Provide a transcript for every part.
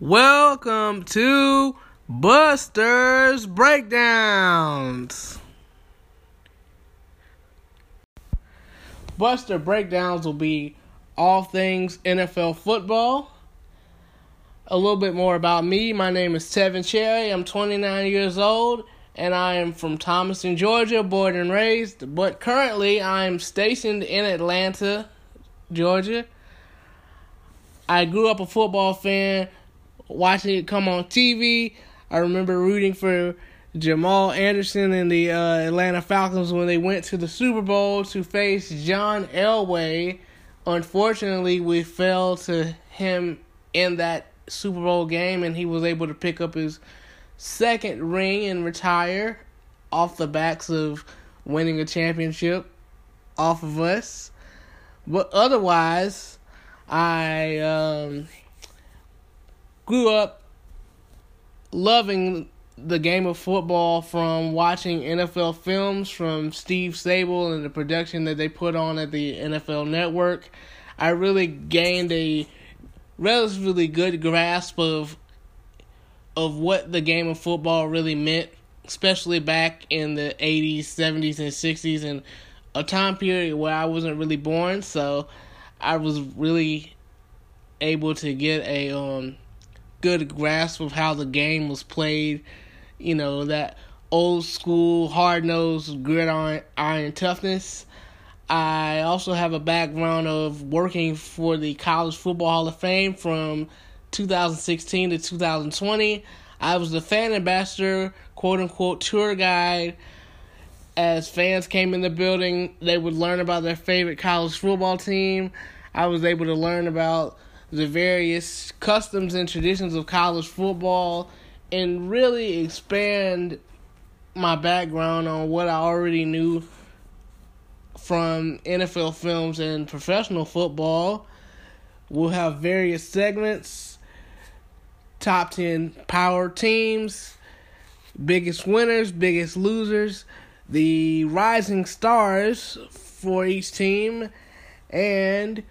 Welcome to Buster's Breakdowns. Buster Breakdowns will be all things NFL football. A little bit more about me. My name is Tevin Cherry. I'm 29 years old and I am from Thomaston, Georgia, born and raised. But currently, I am stationed in Atlanta, Georgia. I grew up a football fan, watching it come on TV. I remember rooting for Jamal Anderson and the uh, Atlanta Falcons when they went to the Super Bowl to face John Elway. Unfortunately, we fell to him in that Super Bowl game, and he was able to pick up his second ring and retire off the backs of winning a championship off of us. But otherwise, I um, grew up loving the game of football from watching NFL films from Steve Sabol and the production that they put on at the NFL Network. I really gained a relatively good grasp of of what the game of football really meant, especially back in the 80s, 70s, and 60s, and a time period where I wasn't really born. So I was really able to get a um, good grasp of how the game was played. You know, that old school, hard nosed, gridiron iron toughness. I also have a background of working for the College Football Hall of Fame from 2016 to 2020. I was the fan ambassador, quote unquote, tour guide. As fans came in the building, they would learn about their favorite college football team. I was able to learn about the various customs and traditions of college football and really expand my background on what I already knew from NFL films and professional football. We'll have various segments top 10 power teams, biggest winners, biggest losers, the rising stars for each team, and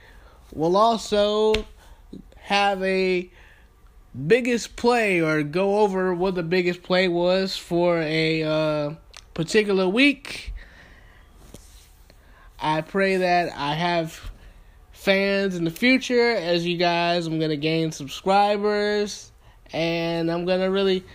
we'll also have a biggest play or go over what the biggest play was for a uh, particular week. I pray that I have fans in the future as you guys. I'm going to gain subscribers and I'm gonna really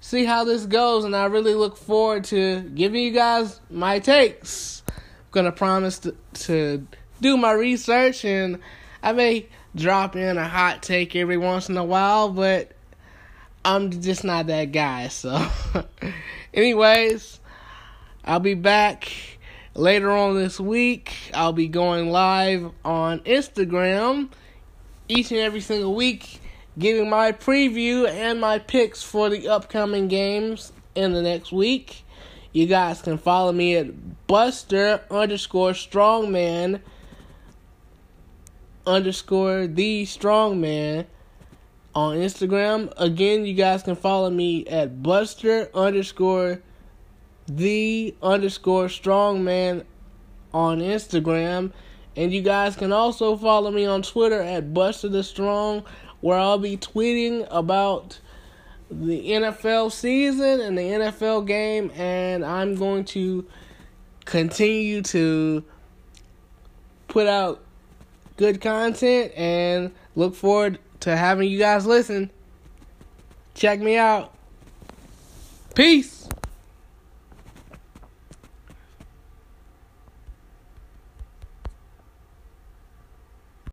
see how this goes. And I really look forward to giving you guys my takes. I'm gonna promise to, to do my research, and I may drop in a hot take every once in a while, but I'm just not that guy. So, anyways, I'll be back later on this week. I'll be going live on Instagram each and every single week giving my preview and my picks for the upcoming games in the next week. You guys can follow me at Buster underscore Strongman underscore the strong man on Instagram. Again, you guys can follow me at Buster underscore the underscore strong man on Instagram. And you guys can also follow me on Twitter at Buster the Strong where I'll be tweeting about the NFL season and the NFL game, and I'm going to continue to put out good content and look forward to having you guys listen. Check me out. Peace.